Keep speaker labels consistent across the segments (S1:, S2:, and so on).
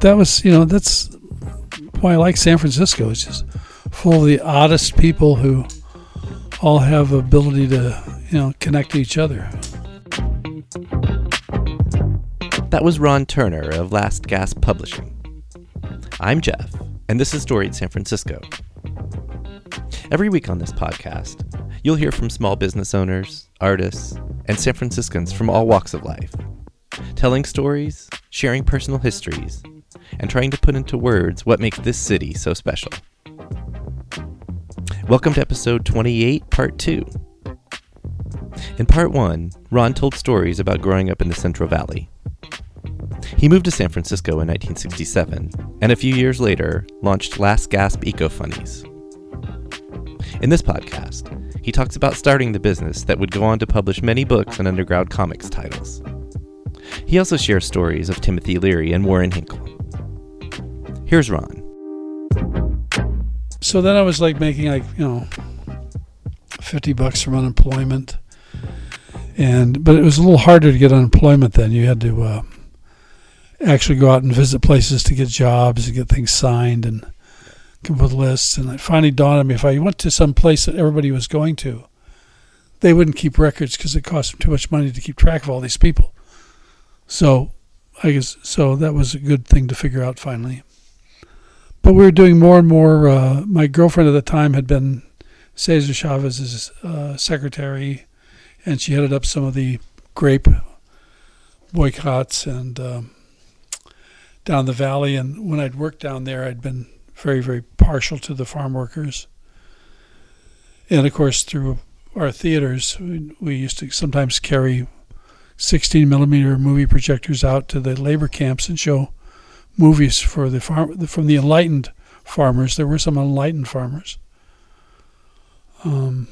S1: that was you know that's why I like San Francisco. It's just full of the oddest people who all have ability to you know connect to each other.
S2: That was Ron Turner of Last Gasp Publishing. I'm Jeff, and this is Story Storied San Francisco. Every week on this podcast, you'll hear from small business owners, artists, and San Franciscans from all walks of life, telling stories, sharing personal histories, and trying to put into words what makes this city so special. Welcome to episode 28, part 2. In part 1, Ron told stories about growing up in the Central Valley. He moved to San Francisco in 1967, and a few years later launched Last Gasp Eco Funnies. In this podcast, he talks about starting the business that would go on to publish many books and underground comics titles. He also shares stories of Timothy Leary and Warren Hinckle. Here's Ron.
S1: So then I was like making like you know fifty bucks from unemployment, and but it was a little harder to get unemployment then. You had to uh, actually go out and visit places to get jobs and get things signed and come up with lists. And it finally dawned on me if I went to some place that everybody was going to, they wouldn't keep records because it cost them too much money to keep track of all these people. So I guess so that was a good thing to figure out finally. But we were doing more and more. Uh, my girlfriend at the time had been Cesar Chavez's uh, secretary, and she headed up some of the grape boycotts and um, down the valley. And when I'd worked down there, I'd been very, very partial to the farm workers. And of course, through our theaters, we, we used to sometimes carry 16 millimeter movie projectors out to the labor camps and show movies for the farm from the enlightened farmers. There were some enlightened farmers. Um,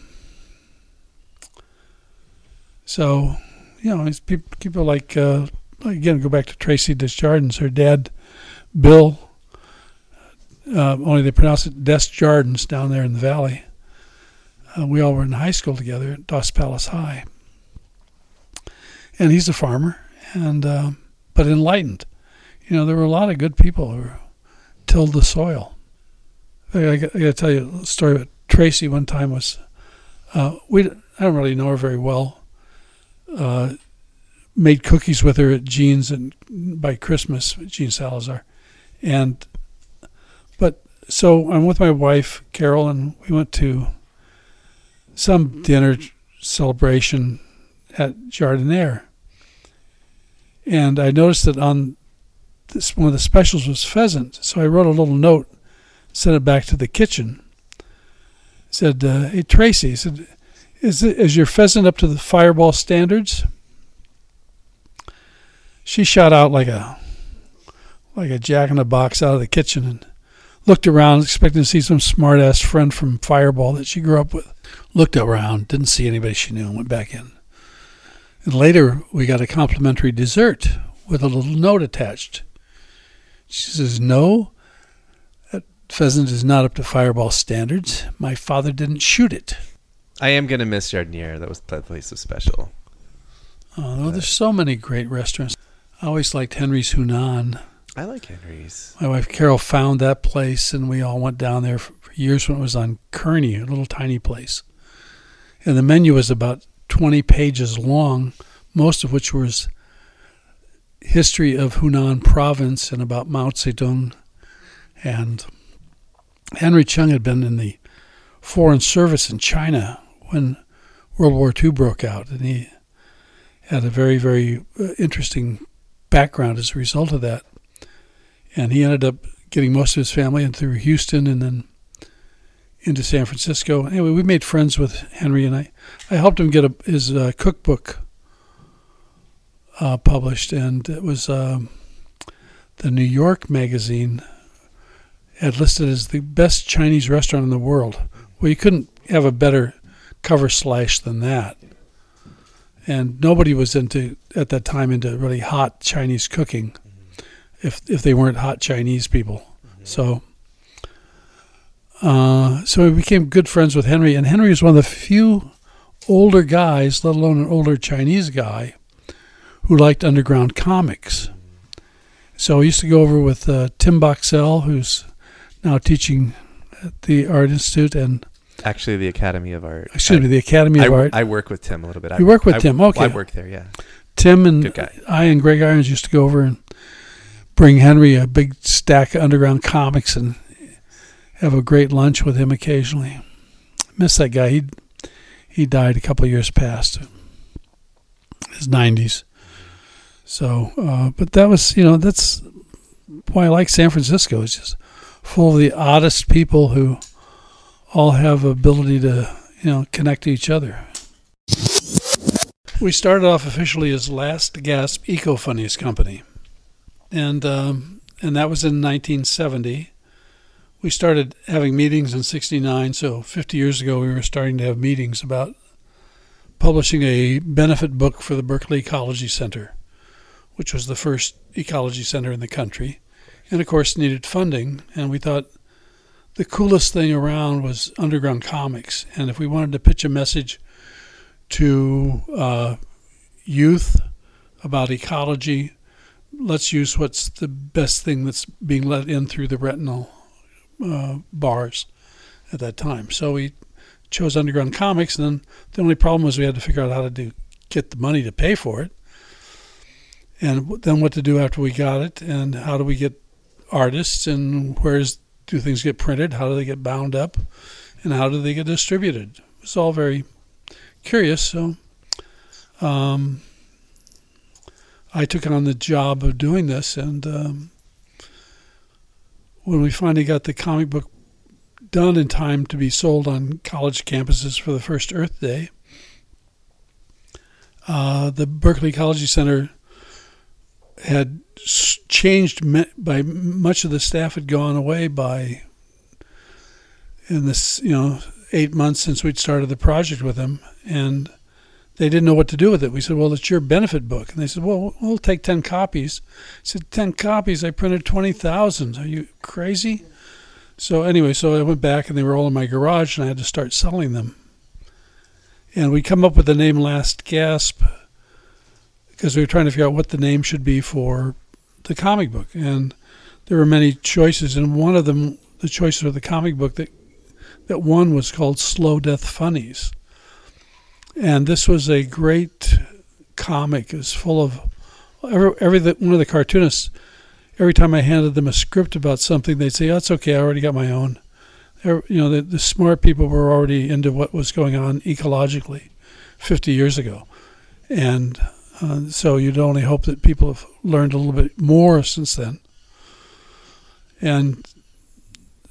S1: so, you know, people, people like uh, again go back to Traci Des Jardins. Her dad, Bill. Uh, only they pronounce it Desjardins down there in the valley. Uh, we all were in high school together at Dos Palos High, and he's a farmer, and uh, but enlightened you know, there were a lot of good people who tilled the soil. I, I, got to tell you a story about Traci. One time was uh, we I don't really know her very well. Uh, made cookies with her at Jean's and by Christmas, Jean Salazar, and but so I'm with my wife Carol, and we went to some dinner celebration at Jardiniere. And I noticed that on this, one of the specials was pheasant. So I wrote a little note, sent it back to the kitchen. Said, uh, "Hey Traci," said, "Is is your pheasant up to the Firebaugh standards?" She shot out like a like a jack in the box out of the kitchen and looked around, expecting to see some smart ass friend from Firebaugh that she grew up with. Looked around, didn't see anybody she knew, and went back in. And later, we got a complimentary dessert with a little note attached. She says, No, that pheasant is not up to Firebaugh standards. My father didn't shoot it.
S2: I am going to miss Jardiniere. That was that place was special.
S1: Oh, there's so many great restaurants. I always liked Henry's Hunan.
S2: I like Henry's.
S1: My wife Carol found that place, and we all went down there for years when it was on Kearny, a little tiny place. And the menu was about 20 pages long, most of which was history of Hunan province and about Mao Zedong. And Henry Chung had been in the foreign service in China when World War II broke out, and he had a very, very uh, interesting background as a result of that. And he ended up getting most of his family in through Houston and then into San Francisco. Anyway, we made friends with Henry, and I, I helped him get a, his uh, cookbook uh, published, and it was um, the New York magazine had listed as the best Chinese restaurant in the world. Well, you couldn't have a better cover slash than that. And nobody was into at that time into really hot Chinese cooking, if if they weren't hot Chinese people. So. Uh, so we became good friends with Henry, and Henry was one of the few older guys, let alone an older Chinese guy, who liked underground comics. So I used to go over with uh, Tim Boxell, who's now teaching at the Art Institute and
S2: Actually, the Academy of Art.
S1: excuse me, the Academy
S2: I,
S1: of Art.
S2: I work with Tim a little bit. I,
S1: You work with
S2: I-
S1: Tim, okay.
S2: I work there, yeah.
S1: Tim and I and Greg Irons used to go over and bring Henry a big stack of underground comics and have a great lunch with him occasionally. Miss that guy. He he died a couple of years past, his nineties. So, uh, but that was you know that's why I like San Francisco. It's just full of the oddest people who all have ability to you know connect to each other. We started off officially as Last Gasp Eco Funnies Company, and um, and that was in 1970. We started having meetings in '69, so 50 years ago we were starting to have meetings about publishing a benefit book for the Berkeley Ecology Center, which was the first ecology center in the country, and of course needed funding. And we thought the coolest thing around was underground comics, and if we wanted to pitch a message to uh, youth about ecology. Let's use what's the best thing that's being let in through the retinal uh, bars at that time. So we chose Underground Comics, and then the only problem was we had to figure out how to do get the money to pay for it, and then what to do after we got it, and how do we get artists, and where's do things get printed, how do they get bound up, and how do they get distributed. It's all very curious. So um, I took on the job of doing this, and um, when we finally got the comic book done in time to be sold on college campuses for the first Earth Day, uh, the Berkeley Ecology Center had changed by much of the staff had gone away by in this you know eight months since we'd started the project with them, and they didn't know what to do with it. We said, "Well, it's your benefit book," and they said, "Well, we'll take ten copies." I said, 10 copies? I printed twenty thousand. Are you crazy?" So anyway, so I went back, and they were all in my garage, and I had to start selling them. And we come up with the name Last Gasp because we were trying to figure out what the name should be for the comic book, and there were many choices, and one of them, the choices of the comic book that that one was called Slow Death Funnies. And this was a great comic. It was full of every, every one of the cartoonists. Every time I handed them a script about something, they'd say, "Oh, "That's okay. I already got my own." You know, the, the smart people were already into what was going on ecologically 50 years ago, and uh, so you'd only hope that people have learned a little bit more since then. And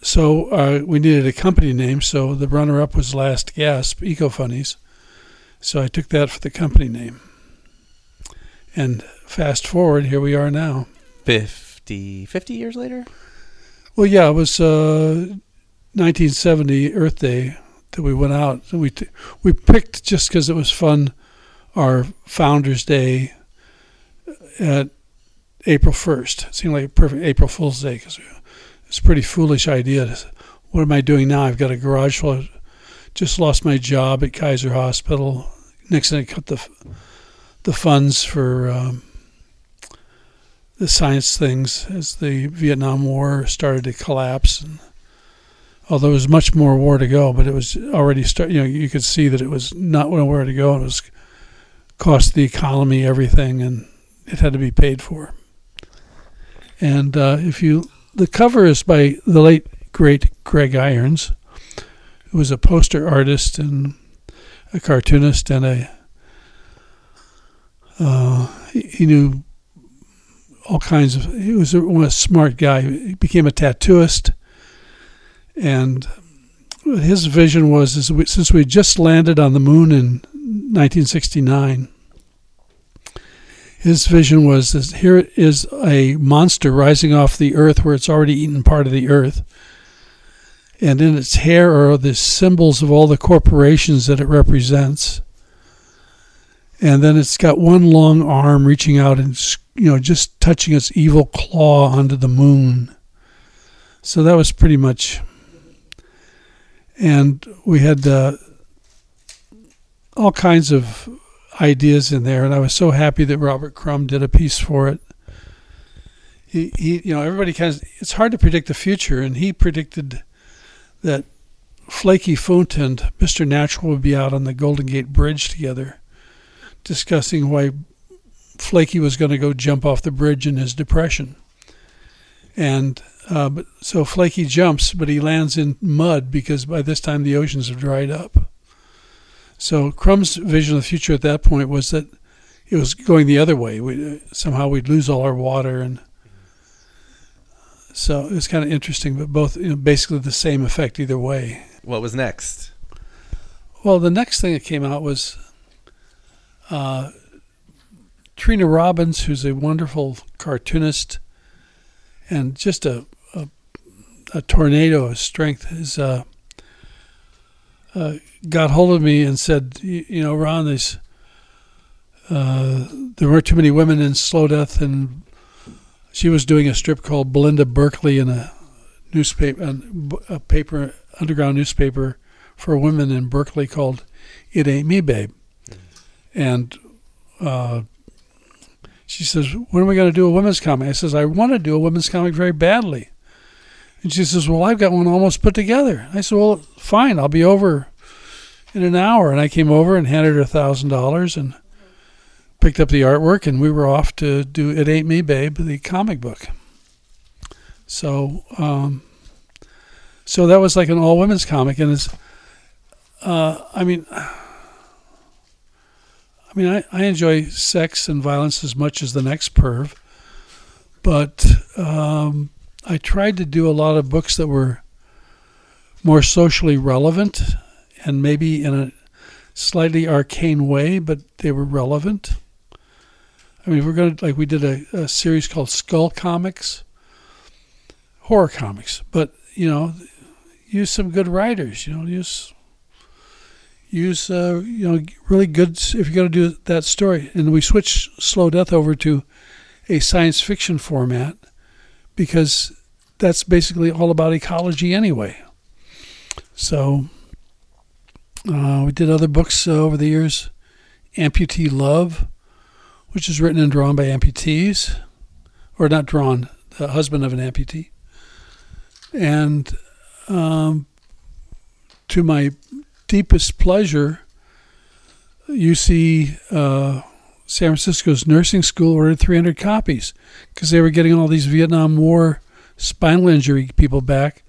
S1: so uh, we needed a company name, so the runner-up was Last Gasp Eco Funnies. So I took that for the company name. And fast forward, here we are now.
S2: 50, 50 years later?
S1: Well, yeah, it was uh, 1970 Earth Day that we went out. And we t- we picked just because it was fun our Founders Day at April 1st. It seemed like a perfect April Fool's Day because it's a pretty foolish idea. What am I doing now? I've got a garage full. Of, just lost my job at Kaiser Hospital. Nixon had cut the the funds for um, the science things as the Vietnam War started to collapse. And although there was much more war to go, but it was already start. You know, you could see that it was not nowhere to go. It was cost the economy everything, and it had to be paid for. And uh, if you, the cover is by the late great Greg Irons, who was a poster artist and a cartoonist and a. Uh, he, knew all kinds of. He was a, a smart guy. He became a tattooist, and his vision was is we, since we just landed on the moon in 1969 his vision was this here is a monster rising off the earth where it's already eaten part of the earth and in its hair are the symbols of all the corporations that it represents and then it's got one long arm reaching out and you know just touching its evil claw onto the moon. So that was pretty much and we had uh, all kinds of ideas in there, and I was so happy that Robert Crumb did a piece for it. he, he you know everybody of it's hard to predict the future, and he predicted that Flaky Foont and Mr. Natural would be out on the Golden Gate Bridge together, discussing why Flaky was going to go jump off the bridge in his depression. And uh, but so Flaky jumps, but he lands in mud because by this time the oceans have dried up. So Crumb's vision of the future at that point was that it was going the other way. We, somehow we'd lose all our water, and so it was kind of interesting. But both, you know, basically the same effect either way.
S2: What was next?
S1: Well, the next thing that came out was uh, Trina Robbins, who's a wonderful cartoonist and just a a, a tornado of strength, is uh, uh, got hold of me and said, you, know, Ron, uh, there weren't too many women in slow death, and she was doing a strip called Belinda Berkeley in a newspaper, a paper, underground newspaper for women in Berkeley called "It Ain't Me, Babe," and uh, she says, "When are we going to do a women's comic?" I says, "I want to do a women's comic very badly." And she says, "Well, I've got one almost put together." I said, "Well, fine, I'll be over in an hour." And I came over and handed her a thousand dollars and picked up the artwork, and we were off to do "It Ain't Me, Babe," the comic book. So, um, so that was like an all women's comic, and it's, uh, I mean. I mean, I, I enjoy sex and violence as much as the next perv, but um, I tried to do a lot of books that were more socially relevant and maybe in a slightly arcane way, but they were relevant. I mean, we're going to, like, we did a, a series called Skull Comics, horror comics, but, you know, use some good writers, you know, use use uh, you know really good if you're going to do that story. And we switched Slow Death over to a science fiction format because that's basically all about ecology anyway. So uh, we did other books uh, over the years. Amputee Love, which is written and drawn by amputees, or not drawn, the husband of an amputee. And um, to my deepest pleasure, you see uh, San Francisco's nursing school ordered 300 copies because they were getting all these Vietnam War spinal injury people back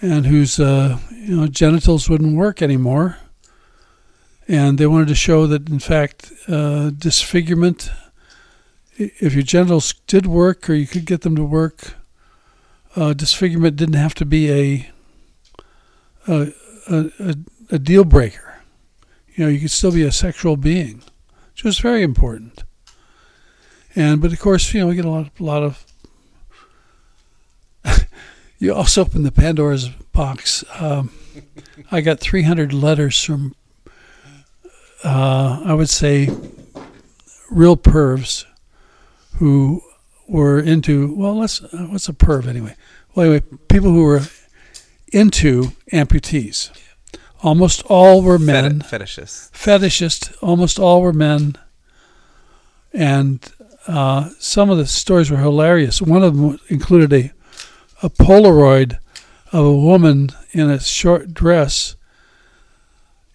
S1: and whose uh, you know genitals wouldn't work anymore. And they wanted to show that, in fact, uh, disfigurement, if your genitals did work or you could get them to work, uh, disfigurement didn't have to be a, a a, a, deal breaker. You know, you could still be a sexual being, which was very important. And but of course, you know, we get a lot, a lot of. You also open the Pandora's box. Um, I got 300 letters from, uh, I would say, real pervs who were into well, let's what's a perv anyway? Well, anyway, people who were into amputees. Almost all were men.
S2: Fet- fetishists.
S1: Fetishists. Almost all were men. And uh, some of the stories were hilarious. One of them included a, a Polaroid of a woman in a short dress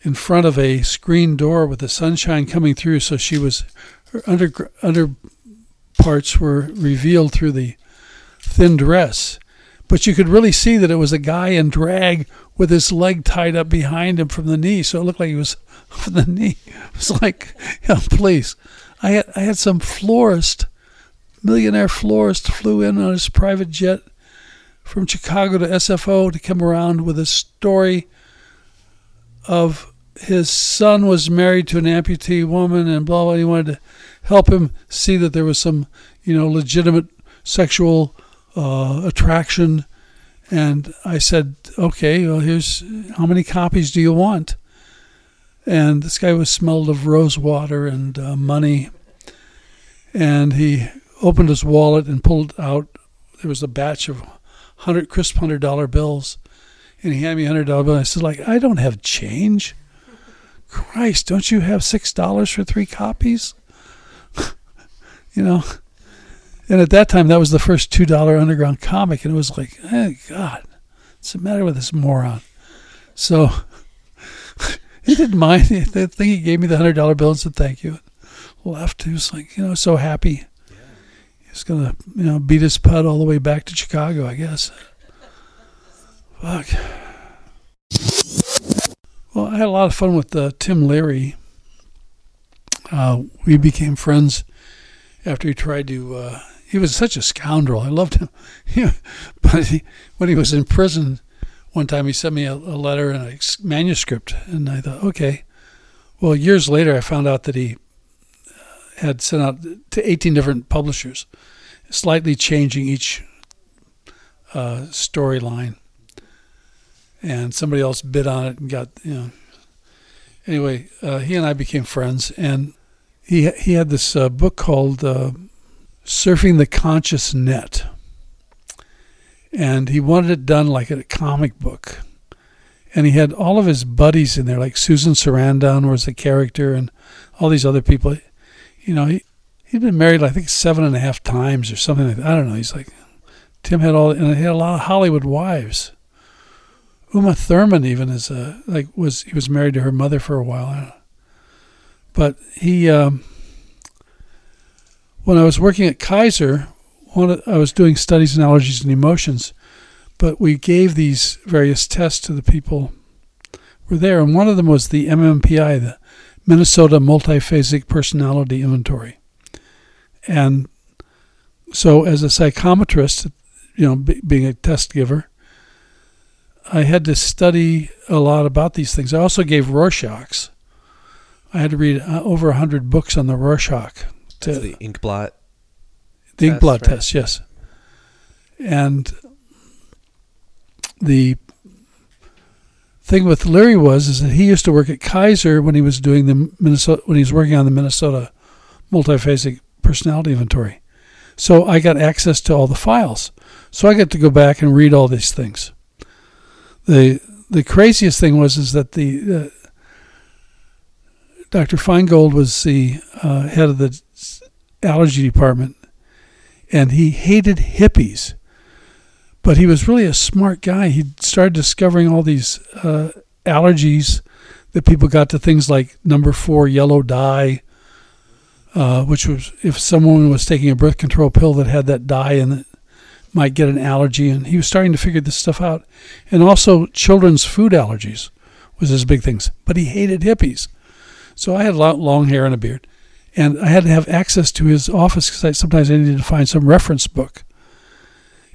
S1: in front of a screen door with the sunshine coming through. So she was, her under, under parts were revealed through the thin dress but you could really see that it was a guy in drag with his leg tied up behind him from the knee. So it looked like he was from the knee. It was like, yeah, please. I had I had some florist, millionaire florist, flew in on his private jet from Chicago to SFO to come around with a story of his son was married to an amputee woman and blah blah. He wanted to help him see that there was some, you know, legitimate sexual uh, attraction. And I said, okay, well, here's how many copies do you want? And this guy was smelled of rose water and uh, money. And he opened his wallet and pulled out, there was a batch of 100 crisp $100 bills. And he handed me a $100 bill. I said, like, I don't have change. Christ, don't you have $6 for three copies? you know? And at that time, that was the first two dollar underground comic, and it was like, hey, God, what's the matter with this moron? So he didn't mind. The thing he gave me the hundred dollar bill and said thank you. Left. He was like, you know, so happy. He's gonna, you know, beat his putt all the way back to Chicago, I guess. Fuck. Well, I had a lot of fun with uh, Tim Leary. Uh, we became friends after he tried to. Uh, he was such a scoundrel. I loved him. but he, when he was in prison, one time he sent me a, a letter and a manuscript, and I thought, okay. Well, years later, I found out that he had sent out to 18 different publishers, slightly changing each uh, storyline. And somebody else bid on it and got, you know. Anyway, uh, he and I became friends, and he he had this uh, book called uh, "Surfing the Conscious Net," and he wanted it done like a comic book. And he had all of his buddies in there, like Susan Sarandon was a character, and all these other people. You know, he he'd been married, I think, seven and a half times or something like that. I don't know. He's like Tim had all, and he had a lot of Hollywood wives. Uma Thurman even is a like was he was married to her mother for a while, but he um, when I was working at Kaiser, one I was doing studies in allergies and emotions, but we gave these various tests to the people who were there, and one of them was the MMPI, the Minnesota Multiphasic Personality Inventory, and so as a psychometrist, you know, being a test giver I had to study a lot about these things. I also gave Rorschach's. I had to read uh, over a hundred books on the Rorschach.
S2: To, the ink blot.
S1: The ink blot right? test, yes. And the thing with Leary was is that he used to work at Kaiser when he was doing the Minnesota when he was working on the Minnesota multiphasic personality inventory. So I got access to all the files. So I got to go back and read all these things the the craziest thing was is that the uh, Dr. Feingold was the uh, head of the allergy department, and he hated hippies. But he was really a smart guy. He started discovering all these uh, allergies that people got to things like number four yellow dye, uh, which was if someone was taking a birth control pill that had that dye in it, might get an allergy, and he was starting to figure this stuff out. And also, children's food allergies was his big things. But he hated hippies, so I had long hair and a beard, and I had to have access to his office because sometimes I needed to find some reference book.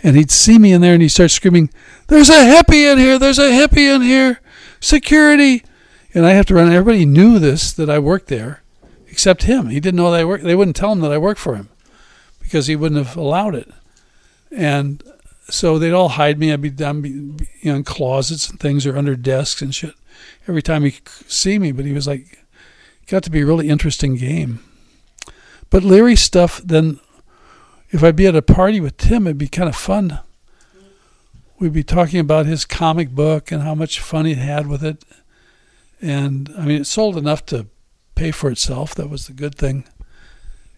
S1: And he'd see me in there, and he'd start screaming, "There's a hippie in here! There's a hippie in here! Security!" And I have to run. Everybody knew this that I worked there, except him. He didn't know that I worked. They wouldn't tell him that I worked for him because he wouldn't have allowed it and so they'd all hide me. I'd be down in closets and things or under desks and shit every time he see me. But he was like, got to be a really interesting game. But Leary stuff, then if I'd be at a party with Tim, it'd be kind of fun. We'd be talking about his comic book and how much fun he had with it. And I mean, it sold enough to pay for itself. That was the good thing.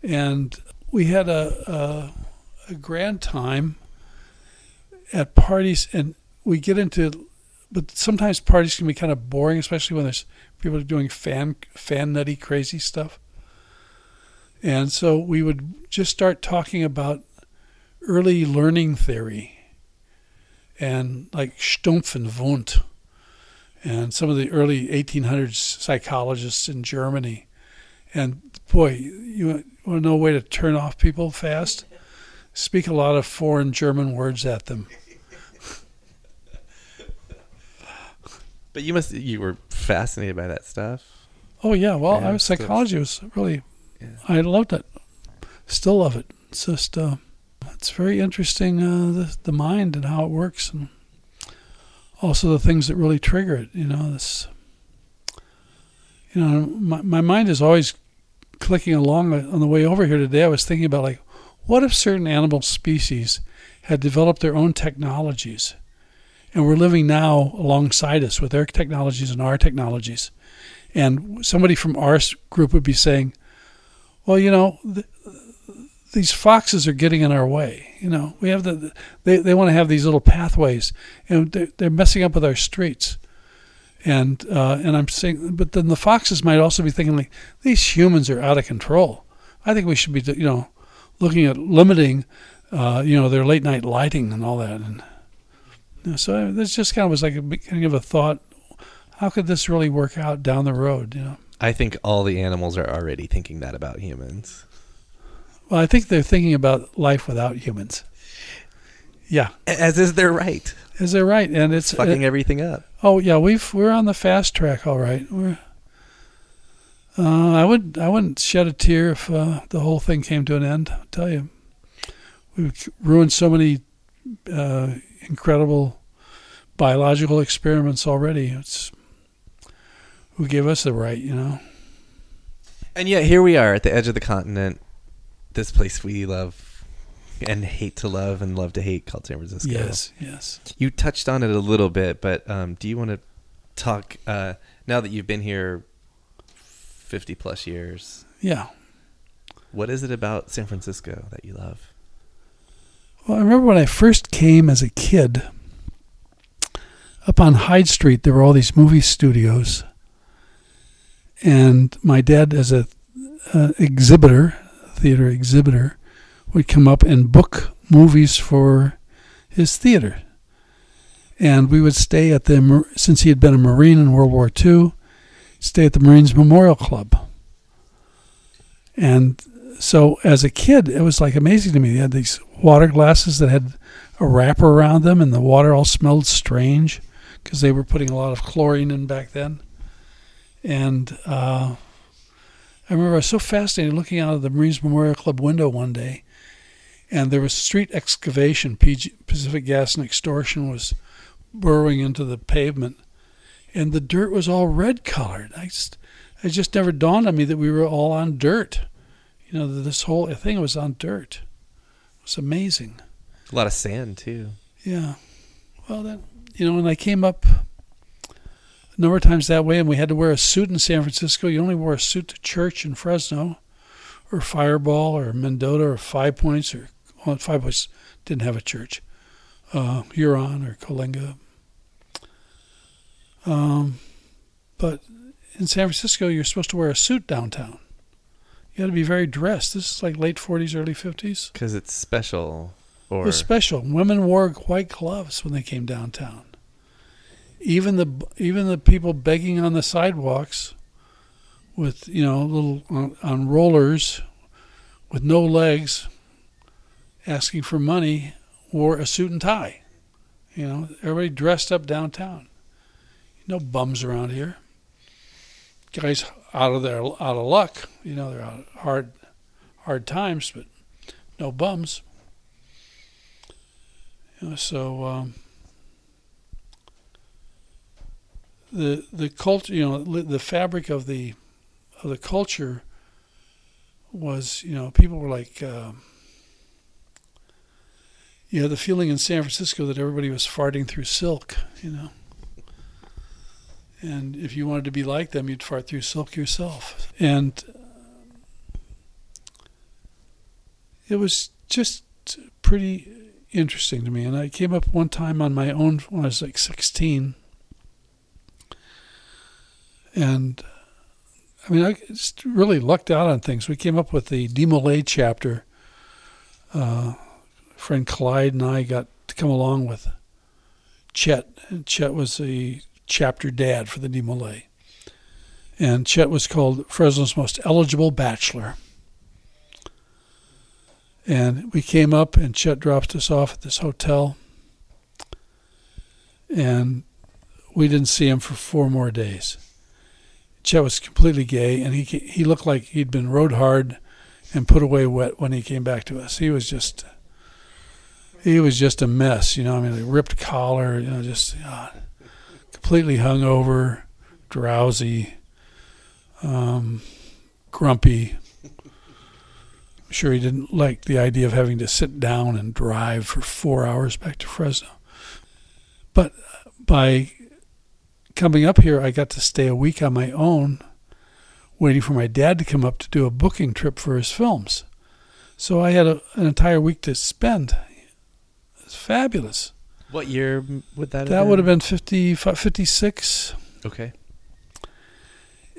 S1: And we had a, a a grand time at parties, and we get into, but sometimes parties can be kind of boring, especially when there's people doing fan fan nutty crazy stuff. And so we would just start talking about early learning theory and like Stumpf and Wundt and some of the early 1800s psychologists in Germany. And boy, you want to know a way to turn off people fast? speak a lot of foreign German words at them.
S2: But you must you were fascinated by that stuff.
S1: Oh yeah, well, yeah, I was psychology was really yeah. I loved it. Still love it. It's just uh, it's very interesting uh, the the mind and how it works and also the things that really trigger it, you know, this you know, my my mind is always clicking along on the way over here today. I was thinking about like what if certain animal species had developed their own technologies and were living now alongside us with their technologies and our technologies? And somebody from our group would be saying, well, you know, th- these foxes are getting in our way. You know, we have the they they want to have these little pathways, and they're, they're messing up with our streets. And uh, and I'm saying, but then the foxes might also be thinking like these humans are out of control. I think we should be, you know, looking at limiting, uh, you know, their late night lighting and all that. And you know, so this just kind of was like a beginning of a thought. How could this really work out down the road? You know.
S2: I think all the animals are already thinking that about humans.
S1: Well, I think they're thinking about life without humans. Yeah,
S2: As is their right.
S1: is that right? And it's
S2: Fucking everything up.
S1: Oh yeah, we've we're on the fast track, all right. We're. Uh, I would I wouldn't shed a tear if uh, the whole thing came to an end. I'll tell you, we've ruined so many uh, incredible biological experiments already. It's who gave us the right, you know?
S2: And yet here we are at the edge of the continent, this place we love and hate to love and love to hate called San Francisco.
S1: Yes, yes.
S2: You touched on it a little bit, but um, do you want to talk uh, now that you've been here 50 plus years?
S1: Yeah.
S2: What is it about San Francisco that you love?
S1: Well, I remember when I first came as a kid, up on Hyde Street, there were all these movie studios. And my dad, as a uh, exhibitor, theater exhibitor, would come up and book movies for his theater. And we would stay at the, since he had been a Marine in World War II, stay at the Marines Memorial Club. And so as a kid, it was like amazing to me. They had these water glasses that had a wrapper around them, and the water all smelled strange because they were putting a lot of chlorine in back then. And uh, I remember I was so fascinated looking out of the Marines Memorial Club window one day, and there was street excavation. PG, Pacific Gas and Extortion was burrowing into the pavement, and the dirt was all red colored. I just, it just never dawned on me that we were all on dirt. You know, this whole thing was on dirt. It was amazing.
S2: A lot of sand, too.
S1: Yeah. Well, then, you know, when I came up a number of times that way, and we had to wear a suit in San Francisco. You only wore a suit to church in Fresno, or Firebaugh, or Mendota, or Five Points, or well, Five Points didn't have a church. Uh, Huron or Coalinga. Um, but in San Francisco, you're supposed to wear a suit downtown. You got to be very dressed. This is like late 40s, early 50s.
S2: Because it's special. Or
S1: It was special. Women wore white gloves when they came downtown. Even the even the people begging on the sidewalks, with you know little on, on rollers, with no legs, asking for money, wore a suit and tie. You know, everybody dressed up downtown. No bums around here. Guys out of their out of luck. You know, they're out hard hard times, but no bums. You know, so um, the the culture, you know, the fabric of the of the culture was, you know, people were like, um, you had the feeling in San Francisco that everybody was farting through silk, you know. And if you wanted to be like them, you'd fart through silk yourself. And it was just pretty interesting to me. And I came up one time on my own when I was like 16. And I mean, I just really lucked out on things. We came up with the Demolay chapter. Uh, friend Clyde and I got to come along with Chet. And Chet was the chapter dad for the Demolay. And Chet was called Fresno's most eligible bachelor. And we came up, and Chet dropped us off at this hotel. And we didn't see him for four more days. Chet was completely gay, and he he looked like he'd been rode hard and put away wet when he came back to us. He was just he was just a mess, you know. I mean, a ripped collar, you know, just uh, completely hungover, drowsy, um, grumpy. I'm sure he didn't like the idea of having to sit down and drive for four hours back to Fresno. But by coming up here, I got to stay a week on my own, waiting for my dad to come up to do a booking trip for his films. So I had a, an entire week to spend. It's fabulous.
S2: What year would that?
S1: That would have been 50, 56.
S2: Okay.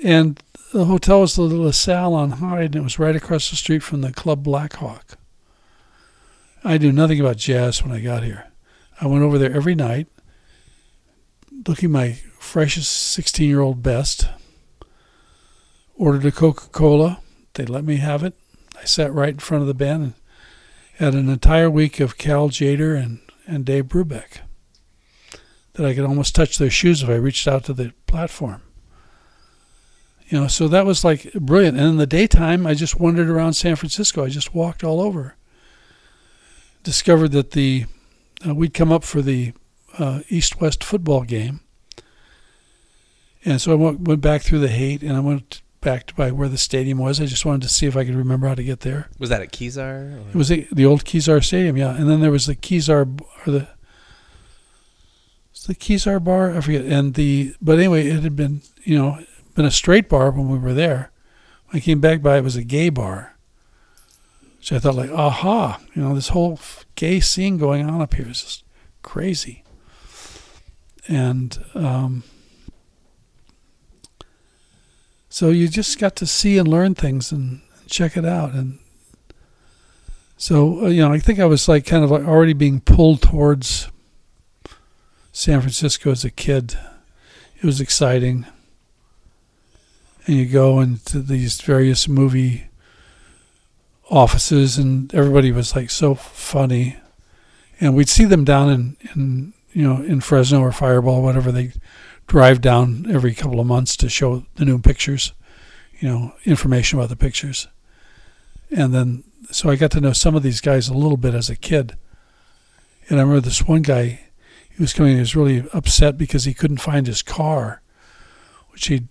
S1: And the hotel was the LaSalle on Hyde, and it was right across the street from the Club Blackhawk. I knew nothing about jazz when I got here. I went over there every night, looking my freshest 16 year old best, ordered a Coca Cola. They let me have it. I sat right in front of the band and had an entire week of Cal Tjader and, and Dave Brubeck that I could almost touch their shoes if I reached out to the platform. You know, so that was like brilliant. And in the daytime, I just wandered around San Francisco. I just walked all over. Discovered that the uh, we'd come up for the uh, East-West football game, and so I went, went back through the Haight and I went back to by where the stadium was. I just wanted to see if I could remember how to get there.
S2: Was that at Kezar?
S1: It was the, the old Kezar Stadium, yeah. And then there was the Kezar or the it's the Kezar bar. I forget. And the but anyway, it had been you know been a straight bar when we were there. When I came back by, it was a gay bar. So I thought like, aha, you know, this whole gay scene going on up here is just crazy. And um, so you just got to see and learn things and check it out. And so, uh, you know, I think I was like kind of like already being pulled towards San Francisco as a kid. It was exciting. And you go into these various movie offices, and everybody was like so funny. And we'd see them down in, in you know in Fresno or Firebaugh, whatever they drive down every couple of months to show the new pictures, you know, information about the pictures. And then so I got to know some of these guys a little bit as a kid. And I remember this one guy, he was coming, he was really upset because he couldn't find his car, which he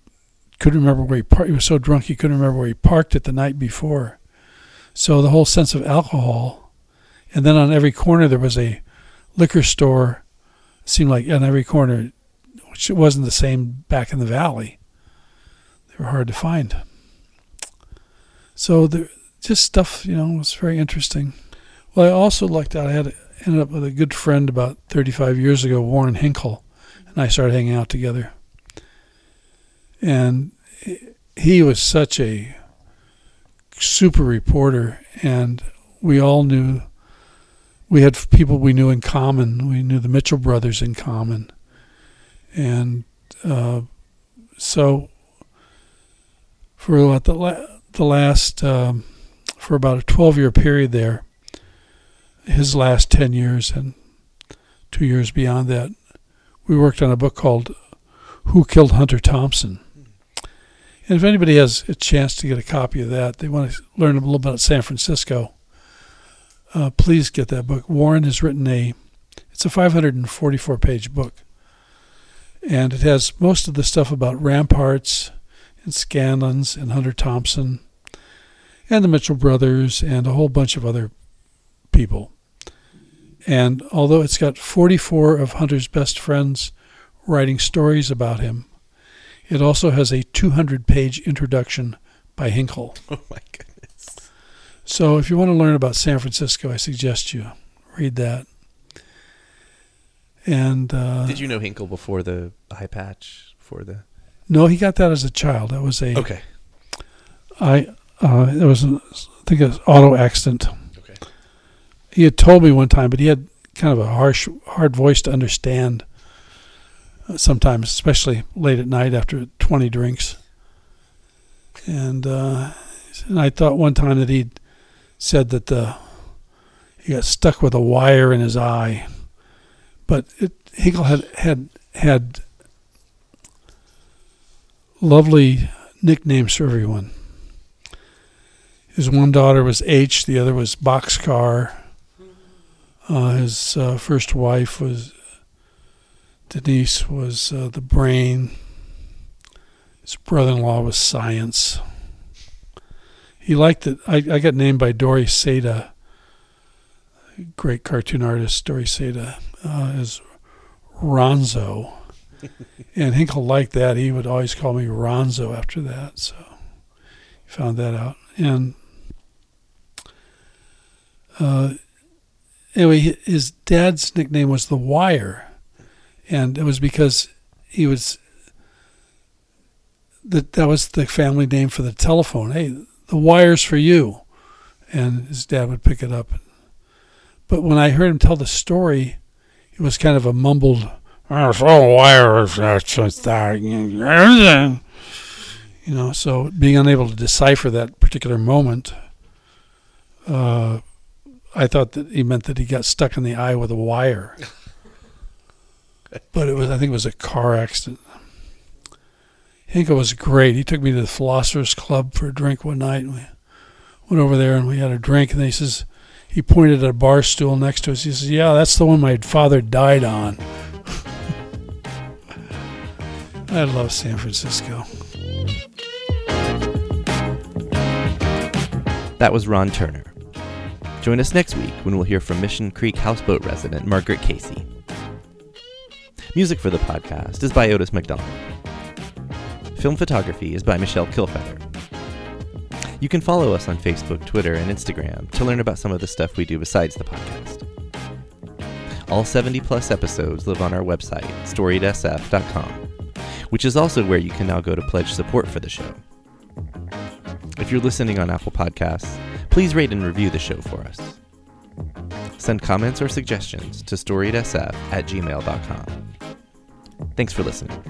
S1: couldn't remember where he parked. He was so drunk he couldn't remember where he parked it the night before. So the whole sense of alcohol, and then on every corner there was a liquor store. Seemed like on every corner, which it wasn't the same back in the valley. They were hard to find. So there, just stuff, you know, was very interesting. Well, I also liked that I had ended up with a good friend about 35 years ago, Warren Hinckle, and I started hanging out together. And he was such a super reporter, and we all knew we had people we knew in common. We knew the Mitchell brothers in common, and uh, so for what the la- the last um, for about a twelve year period there, his last ten years and two years beyond that, we worked on a book called "Who Killed Hunter Thompson." And if anybody has a chance to get a copy of that, they want to learn a little bit about San Francisco, uh, please get that book. Warren has written a, it's a 544 page book. And it has most of the stuff about ramparts and Scanlan's and Hunter Thompson and the Mitchell brothers and a whole bunch of other people. And although it's got 44 of Hunter's best friends writing stories about him, it also has a 200 page introduction by Hinckle.
S2: Oh my.
S1: So if you want to learn about San Francisco, I suggest you read that. And uh,
S2: Did you know Hinckle before the eye patch? For the
S1: no, he got that as a child. That was a
S2: okay,
S1: I uh, it was an, I think an auto accident.
S2: okay,
S1: He had told me one time, but he had kind of a harsh, hard voice to understand. uh, Sometimes, especially late at night after twenty drinks. And uh, and I thought one time that he'd said that the he got stuck with a wire in his eye, but it, Hinckle had had had lovely nicknames for everyone. His one daughter was H, the other was Boxcar. Uh, his uh, first wife was Denise, was uh, the brain. His brother-in-law was Science. He liked it. I, I got named by Dori Seda, great cartoon artist Dori Seda, uh, as Ronzo. and Hinckle liked that. He would always call me Ronzo after that. So he found that out. And uh, anyway, his dad's nickname was the Wire, and it was because he was that that was the family name for the telephone. Hey, the wire's for you, and his dad would pick it up. But when I heard him tell the story, it was kind of a mumbled. "Oh, wire is that, just that," You know, so being unable to decipher that particular moment, uh, I thought that he meant that he got stuck in the eye with a wire. but it was, I think, it was a car accident. Hinckle was great. He took me to the Philosophers Club for a drink one night. And we went over there and we had a drink. And he says, he pointed at a bar stool next to us. He says, "Yeah, that's the one my father died on." I love San Francisco.
S2: That was Ron Turner. Join us next week when we'll hear from Mission Creek houseboat resident Margaret Casey. Music for the podcast is by Otis McDonald. Film photography is by Michelle Kilfeather. You can follow us on Facebook, Twitter, and Instagram to learn about some of the stuff we do besides the podcast. All 70 plus episodes live on our website, storiedsf.com, which is also where you can now go to pledge support for the show. If you're listening on Apple Podcasts, please rate and review the show for us. Send comments or suggestions to storiedsf at gmail.com. Thanks for listening.